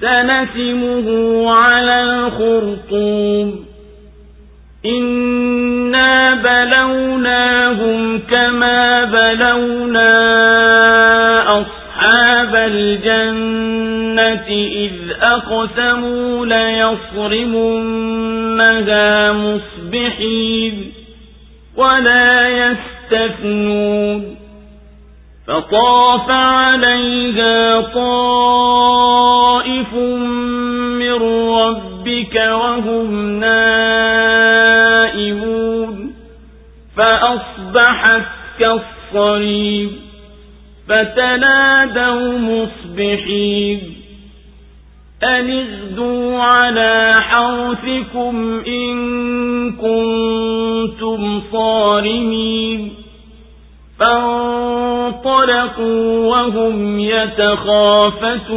سنسمه على الخرطوم. إنا بلوناهم كما بلونا أصحاب الجنة إذ أقسموا ليصرمنها مصبحين ولا يستثنون فطاف عليها طائف وهم نائمون فأصبحت كالصريم فتنادوا مصبحين أن اغدوا على حرثكم إن كنتم صارمين فانطلقوا وهم يتخافتون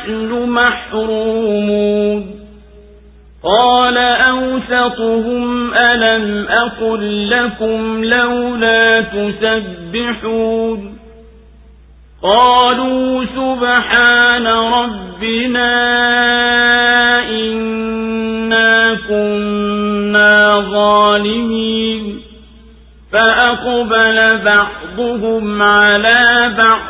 نحن محرومون. قال أوسطهم ألم أقل لكم لولا تسبحون. قالوا سبحان ربنا إنا كنا ظالمين. فأقبل بعضهم على بعض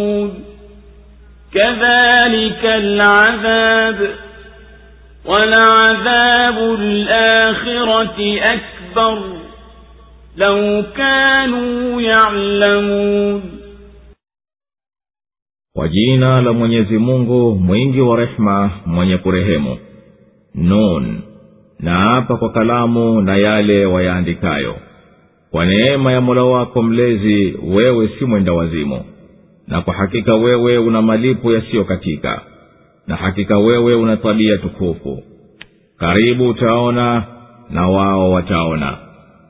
كذلك العذاب ولعذاب الآخرة أكبر لو كانوا يعلمون kwa jina la mwenyezi mungu mwingi wa rehema mwenye kurehemu nun na hapa kwa kalamu na yale wayaandikayo kwa neema ya mola wako mlezi wewe si mwenda wazimu na kwa hakika wewe una malipo yasiyokatika na hakika wewe una tabia tukufu. Karibu utaona na wao wataona.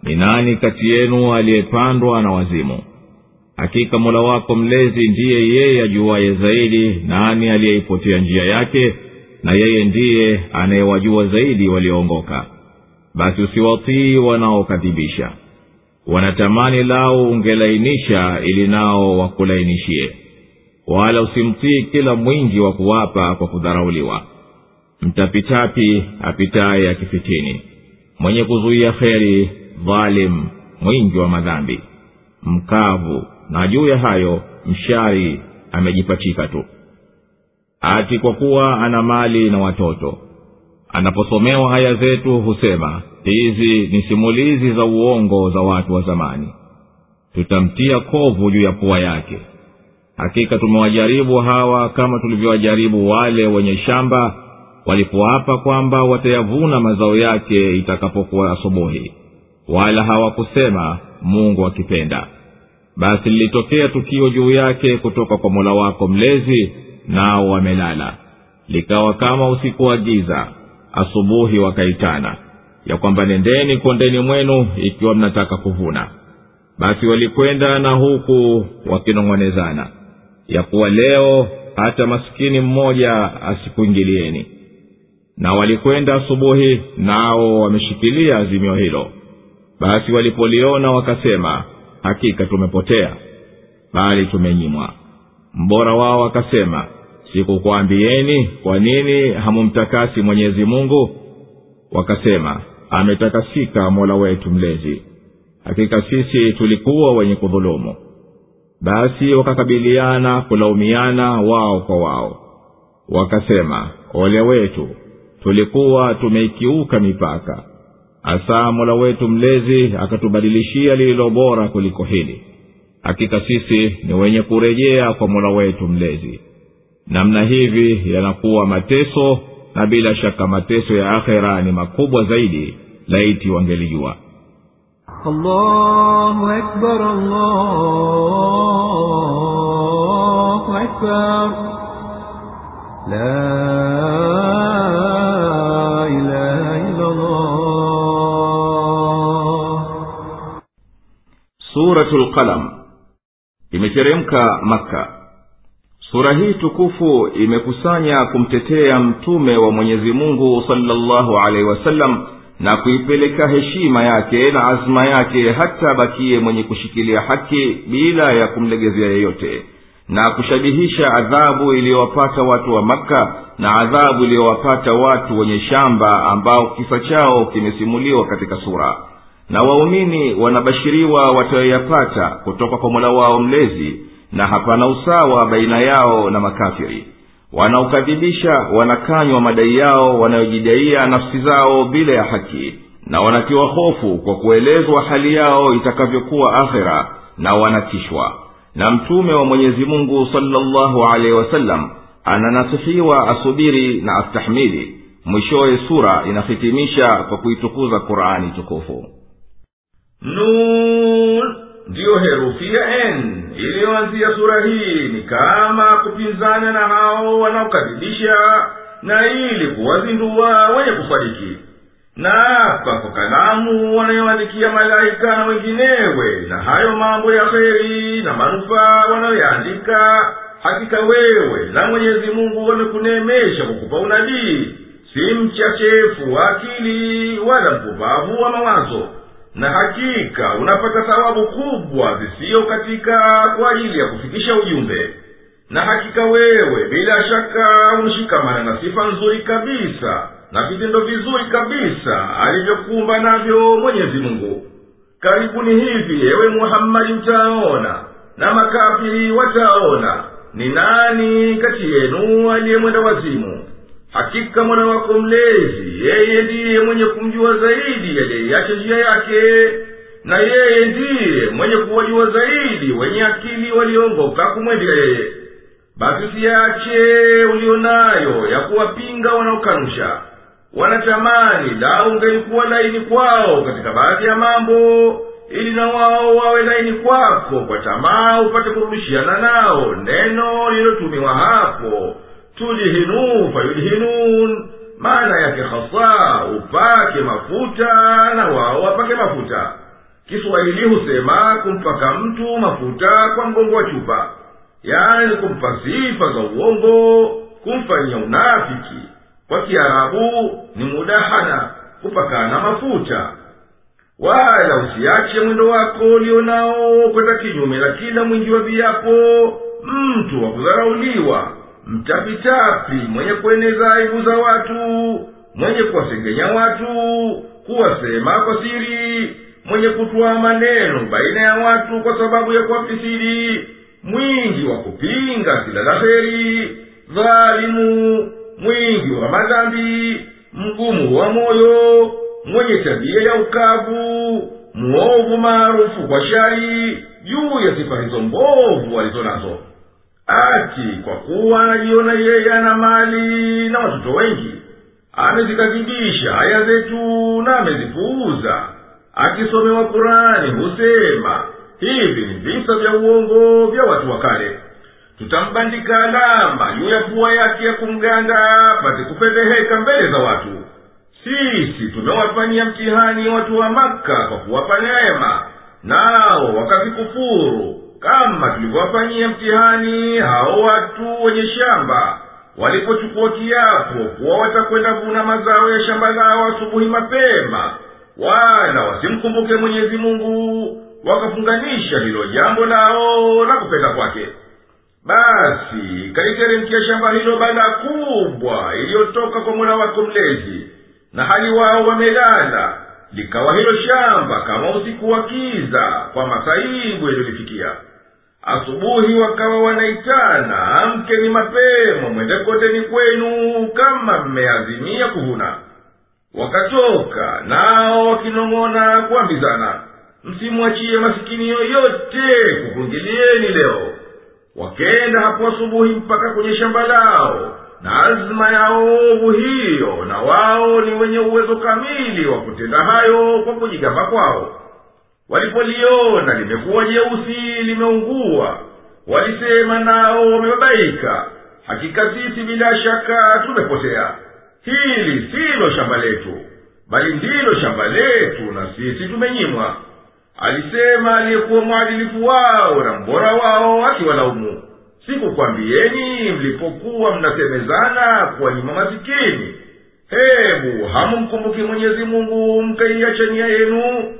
Ni nani kati yenu aliyepandwa na wazimu? Hakika mola wako mlezi ndiye yeye ajuaye zaidi nani aliyeipotea njia yake na yeye ndiye anayewajua zaidi walioongoka. Basi usiwatii wanaokadhibisha wanatamani lao ungelainisha ili nao wakulainishie wala usimtii kila mwingi wa kuwapa kwa kudharauliwa. Mtapitapi apitaye akifitini. Mwenye kuzuia kheri dhalim mwingi wa madhambi. Mkavu na juu ya hayo mshari amejipachika tu. Ati kwa kuwa ana mali na watoto anaposomewa haya zetu husema hizi ni simulizi za uongo za watu wa zamani. Tutamtia kovu juu ya pua yake. Hakika tumewajaribu hawa kama tulivyowajaribu wale wenye shamba walipoapa kwamba watayavuna mazao yake itakapokuwa asubuhi. Wala hawakusema mungu akipenda. Basi lilitokea tukio juu yake kutoka kwa mola wako mlezi nao wamelala. Likawa kama usiku wa giza asubuhi wakaitana ya kwamba nendeni kondeni mwenu ikiwa mnataka kuvuna. Basi walikwenda na huku wakinong'onezana ya kuwa leo hata masikini mmoja asikuingilieni. Na walikwenda asubuhi nao wameshikilia azimio hilo. Basi walipoliona wakasema hakika tumepotea bali tumenyimwa. Mbora wao akasema sikukwambieni kwa nini hamumtakasi mwenyezi mungu? Wakasema ametakasika mola wetu mlezi. Hakika sisi tulikuwa wenye kudhulumu. Basi wakakabiliana kulaumiana wao kwa wao. Wakasema ole wetu tulikuwa tumeikiuka mipaka. Hasa mola wetu mlezi akatubadilishia lililo bora kuliko hili. Hakika sisi ni wenye kurejea kwa mola wetu mlezi namna hivi yanakuwa mateso na bila shaka mateso ya akhera ni makubwa zaidi laiti wangelijua. Suratul qalam imeteremka makka sura hii tukufu imekusanya kumtetea mtume wa mwenyezi mungu salllahu alaihi wasallam na kuipeleka heshima yake na azma yake hata abakie mwenye kushikilia haki bila ya kumlegezea yeyote na kushabihisha adhabu iliyowapata watu wa makka na adhabu iliyowapata watu wenye shamba ambao kisa chao kimesimuliwa katika sura. Na waumini wanabashiriwa watayoyapata kutoka kwa mola wao mlezi na hapana usawa baina yao na makafiri. Wanaokadhibisha wanakanywa madai yao wanayojidaia nafsi zao bila ya haki na wanatiwa hofu kwa kuelezwa hali yao itakavyokuwa akhera na wanatishwa. Na mtume wa mwenyezi mungu salllahu alaihi wasallam ananasihiwa asubiri na astahmili mwishowe sura inahitimisha kwa kuitukuza qurani tukufu. Nun ndiyo herufi ya n iliyoanzia sura hii ni kama kupinzana na hao wanaokadhibisha na ili kuwazindua wenye kufariki. Na apa kwa kalamu wanayoandikia malaika na wenginewe na hayo mambo ya heri na manufaa wanayoyaandika hakika wewe na mwenyezi mungu wamekuneemesha kukupa unabii. Si mchachefu wa akili wala mpumbavu wa mawazo na hakika unapata thawabu kubwa zisiyo katika kwa ajili ya kufikisha ujumbe. Na hakika wewe bila shaka unashikamana na sifa nzuri kabisa na vitendo vizuri kabisa alivyokumba navyo mwenyezi mungu. Karibuni hivi ewe muhammadi utaona na makafiri wataona ni nani kati yenu aliyemwenda wazimu hakika mwana wako mlezi yeye ndiye mwenye kumjua zaidi yaliyeiacha njia yake. Na yeye ndiye mwenye kuwajua zaidi wenye akili waliongoka kumwendea yeye. Basi usiyache ulionayo ya kuwapinga wanaokanusha. Wanatamani lau ungelikuwa laini kwao katika baadhi ya mambo ili na wao wawe laini kwako kwa tamaa upate kurudishiana nao neno lililotumiwa hapo tudhinu fayudhinun. Maana yake hasa upake mafuta na wao wapake mafuta. Kiswahili husema kumpaka mtu mafuta kwa mgongo wa chupa. Yaani kumpa sifa za uongo kumfanyia unafiki. Kwa kiarabu ni mudahana kupakana mafuta. Wala usiache mwendo wako ulio nao kwenda kinyume na kila mwingi wa viapo mtu wa kudharauliwa mtapitapi mwenye kueneza aibu za watu mwenye kuwasengenya watu kuwasema kwa siri mwenye kutoa maneno baina ya watu kwa sababu ya kuwafisiri mwingi wa kupinga sila la heri dhalimu mwingi wa madhambi mgumu wa moyo mwenye tabia ya ukavu mwovu maarufu kwa shari juu ya sifa hizo mbovu walizo nazo ati kwa kuwa anajiona yeye ana mali na watoto wengi amezikadhibisha aya zetu na amezipuuza. Akisomewa kurani husema hivi ni visa vya uongo vya watu wa kale. Tutambandika alama juu ya pua yake ya kumganga pate kufedheheka mbele za watu. Sisi tumewafanyia mtihani watu wa maka kwa kuwapa neema nao wakazikufuru kama tulivyowafanyia mtihani hao watu wenye shamba. Walipochukua kiapo kuwa watakwenda vuna mazao ya shamba lao asubuhi mapema. Wala wasimkumbuke mwenyezi mungu wakafunganisha hilo jambo lao na kupenda kwake. Basi kaliteremkia shamba hilo bala kubwa iliyotoka kwa mola wako mlezi na hali wao wamelala. Likawa hilo shamba kama usiku wa kiza kwa masaibu yaliyolifikia asubuhi wakawa wanaitana amkeni mapema mwende kondeni kwenu kama mmeazimia kuvuna. Wakatoka nao wakinong'ona kuambizana msimwachie masikini yoyote kukungilieni leo. Wakenda hapo asubuhi mpaka kwenye shamba lao na azma yao ovu hiyo na wao ni wenye uwezo kamili wa kutenda hayo kwa kujigamba kwao walipoliona limekuwa jeusi limeungua. Walisema nao wamebabaika. Hakika sisi bila shaka tumepotea. Hili silo shamba letu bali ndilo shamba letu na sisi tumenyimwa alisema aliyekuwa mwadilifu wao na mbora wao akiwalaumu. Sikukwambieni mlipokuwa mnasemezana kuwanyima masikini. Hebu hamumkumbuki mwenyezi mungu mkaiacha nia yenu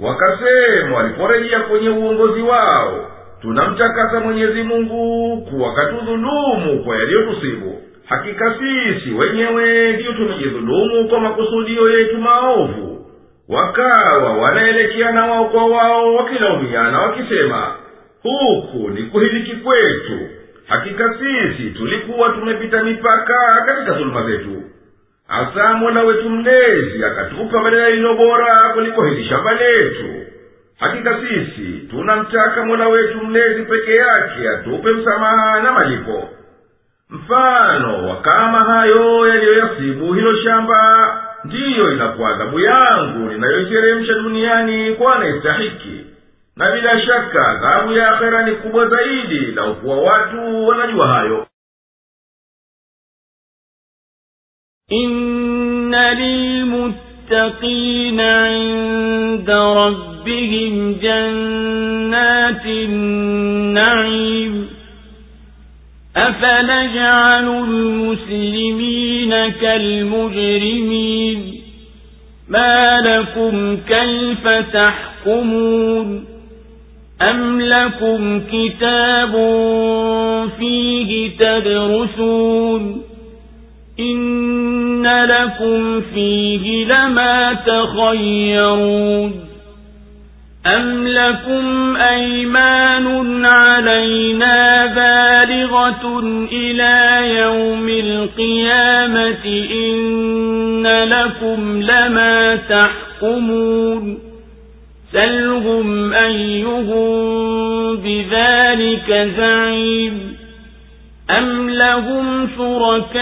wakasema waliporejea kwenye uongozi wao tunamtakasa mwenyezi mungu kuwa katudhulumu kwa yaliyotusibu. Hakika sisi wenyewe ndiyo tumejidhulumu kwa makusudio yetu maovu. Wakawa wanaelekeana wao kwa wao wakilaumiana wakisema huku ni kuhiliki kwetu. Hakika sisi tulikuwa tumepita mipaka katika dhuluma zetu hasa mola wetu mlezi akatupa badala lililo bora kuliko hili shamba letu. Hakika sisi tunamtaka mola wetu mlezi peke yake atupe msamaha na malipo. Mfano wa kama hayo yaliyoyasibu hilo shamba ndiyo inakuwa adhabu yangu ninayoiteremsha duniani kwa anayestahiki. Na bila shaka adhabu ya akhera ni kubwa zaidi laukuwa watu wanajua hayo إن للمتقين عند ربهم جنات النعيم أفنجعل المسلمين كالمجرمين ما لكم كيف تحكمون أم لكم كتاب فيه تدرسون إن لكم فيه لما تخيرون أم لكم أيمان علينا بالغة إلى يوم القيامة إن لكم لما تحكمون سلهم أيهم بذلك زعيم أم لهم شركاء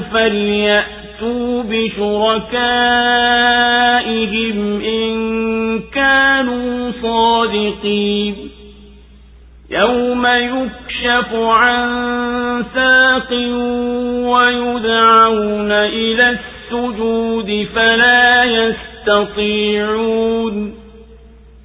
فليأتوا بشركائهم إن كانوا صادقين يوم يكشف عن ساق ويدعون إلى السجود فلا يستطيعون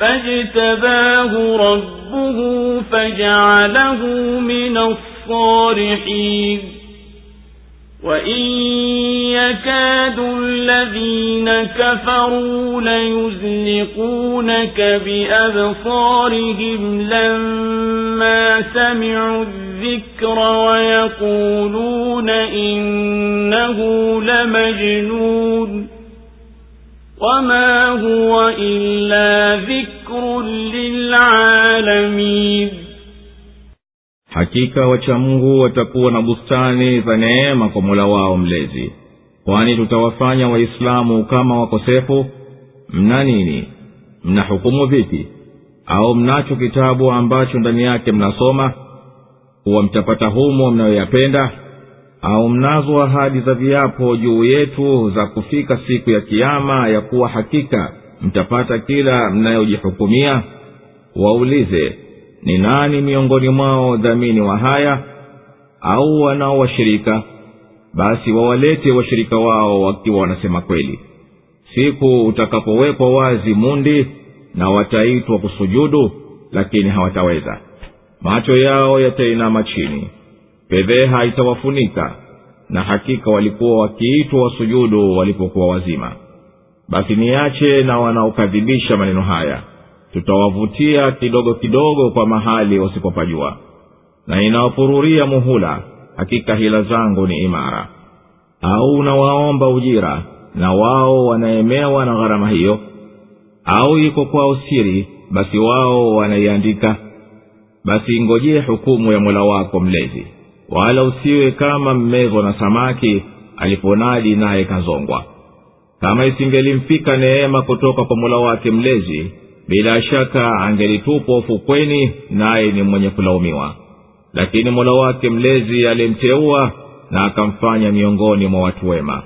فاجتباه ربه فجعله من الصالحين. وإن يكاد الذين كفروا ليزلقونك بأبصارهم لما سمعوا الذكر ويقولون إنه لمجنون. وما هو إلا ذكر للعالمين hakika wachamungu watakuwa na bustani za neema kwa mola wao mlezi kwani tutawafanya waislamu kama wakosefu mna nini mna hukumu vipi au mnacho kitabu ambacho ndani yake mnasoma kuwa mtapata humo mnayoyapenda Au mnazo ahadi za viapo juu yetu za kufika siku ya kiama ya kuwa hakika mtapata kila mnayojihukumia? Waulize ni nani miongoni mwao dhamini wa haya au wanao washirika basi wawalete washirika wao wakiwa wanasema kweli. Siku utakapowekwa wazi mundi na wataitwa kusujudu lakini hawataweza. Macho yao yatainama chini fedheha itawafunika na hakika walikuwa wakiitwa wasujudu walipokuwa wazima. Basi niache na wanaokadhibisha maneno haya. Tutawavutia kidogo kidogo kwa mahali wasipopajua. Na inawapururia muhula hakika hila zangu ni imara. Au unawaomba ujira na wao wanaemewa na gharama hiyo? Au iko kwao siri basi wao wanaiandika? Basi ingojee hukumu ya mola wako mlezi wala usiwe kama mmezwa na samaki aliponadi naye kazongwa. Kama isingelimfika neema kutoka kwa mola wake mlezi bila shaka angelitupwa ufukweni naye ni mwenye kulaumiwa. Lakini mola wake mlezi alimteua na akamfanya miongoni mwa watu wema.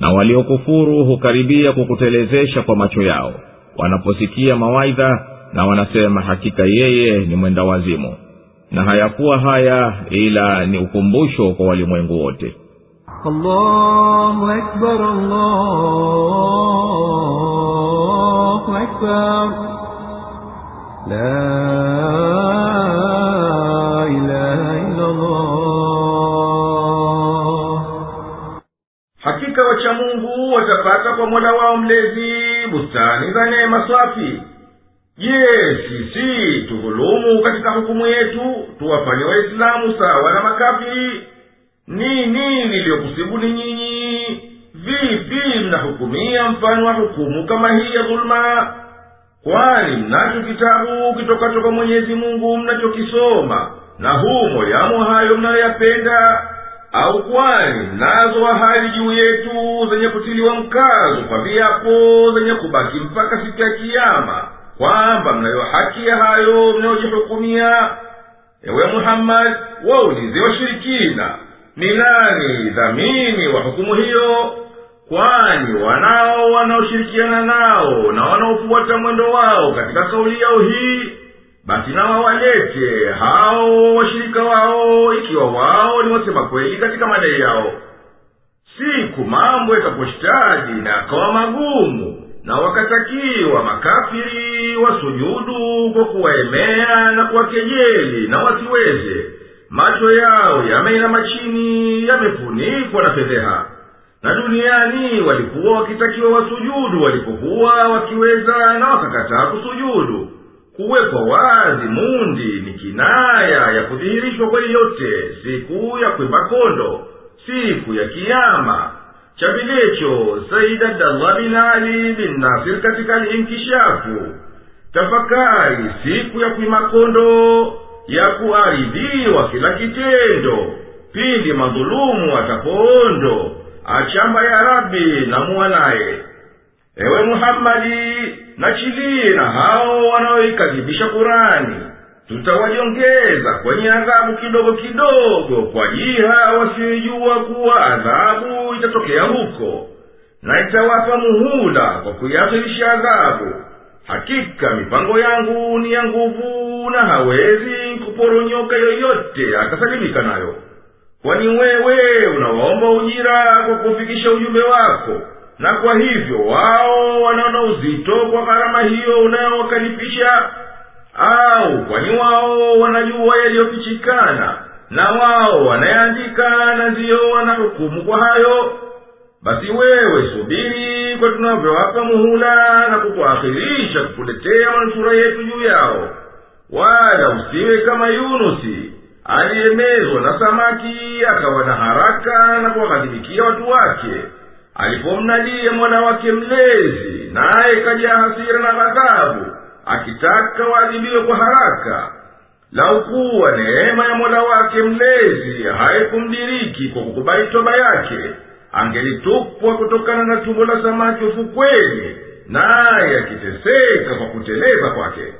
Na waliokufuru hukaribia kukutelezesha kwa macho yao. Wanaposikia mawaidha na wanasema hakika yeye ni mwenda wazimu na hayakuwa haya ila ni ukumbusho kwa walimwengu wote. Hakika wachamungu watapata kwa mola wao mlezi bustani za neema safi je sisi tudhulumu katika hukumu yetu tuwafanye waislamu sawa na makafiri. Nini niliyokusibuni nyinyi? Vipi mnahukumia mfano wa hukumu kama hii ya dhuluma kwani mnacho kitabu kitokacho kwa mwenyezi mungu mnachokisoma na humo yamo hayo mnayoyapenda? Au kwani mnazo ahadi juu yetu zenye kutiliwa mkazo kwa viapo zenye kubaki mpaka siku ya kiama kwamba mnayo haki ya hayo mnayojihukumia. Ewe muhammadi waulize washirikina ni nani dhamini wa hukumu hiyo? Kwani wanao wanaoshirikiana nao na wanaofuata mwendo wao katika kauli yao hii basi na wawalete hao washirika wao ikiwa wao ni wasema kweli katika madai yao. Siku mambo yataposhtadi na yakawa magumu na wakatakiwa makafiri wasujudu kwa kuwaemea na kuwakejeli na wasiweze. Macho yao yameinama chini yamefunikwa na fedheha. Na duniani walikuwa wakitakiwa wasujudu walipokuwa wakiweza na wakakataa kusujudu. Kuwekwa wazi mundi ni kinaya ya kudhihirishwa kweli yote siku ya kwimba kondo siku ya kiyama chavilecho said abdallah bin nasir katika linkishafu tafakari siku ya kuimakondo ya kuaridhiwa kila kitendo. Pindi madhulumu atapoondo achamba ya rabi na mwanaye. Ewe muhammadi nachilie na hao wanaoikadhibisha kurani tutawajongeza kwenye adhabu kidogo kidogo kwa jiha wasiojua kuwa adhabu itatokea huko na itawapa muhula kwa kuiahirisha adhabu. Hakika mipango yangu ni ya nguvu na hawezi kuporonyoka yoyote akasalimika nayo. Kwani wewe unawaomba ujira kwa kufikisha ujumbe wako na kwa hivyo wao wanaona uzito kwa gharama hiyo unayowakalifisha au kwani wao wanajua yaliyofichikana na wao wanayeandika na ndiyo wanahukumu kwa hayo? Basi wewe subiri kwa tunavyowapa muhula na kukuakhirisha kukuletea manusura yetu juu yao. Wala usiwe kama yunusi aliyemezwa na samaki akawa na haraka na kuwaghadhibikia watu wake. Alipomnadia mwana wake mlezi naye kaja hasira na ghadhabu akitaka waadhibiwe kwa haraka. Laukuwa neema ya mola wake mlezi haikumdiriki kwa kukubali toba yake. Angelitupwa kutokana na tumbo la samaki ufukweni naye akiteseka kwa kuteleza kwake.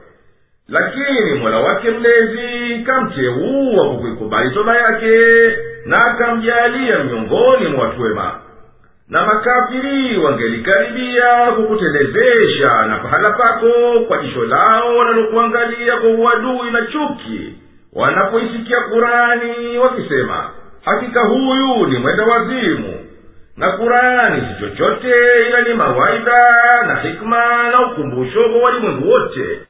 Lakini mola wake mlezi kamteua kwa kuikubali toba yake na akamjalia miongoni mwa watu wema na makafiri wangelikaribia kukutelezesha na pahala pako kwa jisho lao wanalokuangalia kwa uadui na chuki wanapoisikia kurani wakisema hakika huyu ni mwenda wazimu. Na kurani si chochote ila ni mawaidha na hikma na ukumbusho kwa walimwengu wote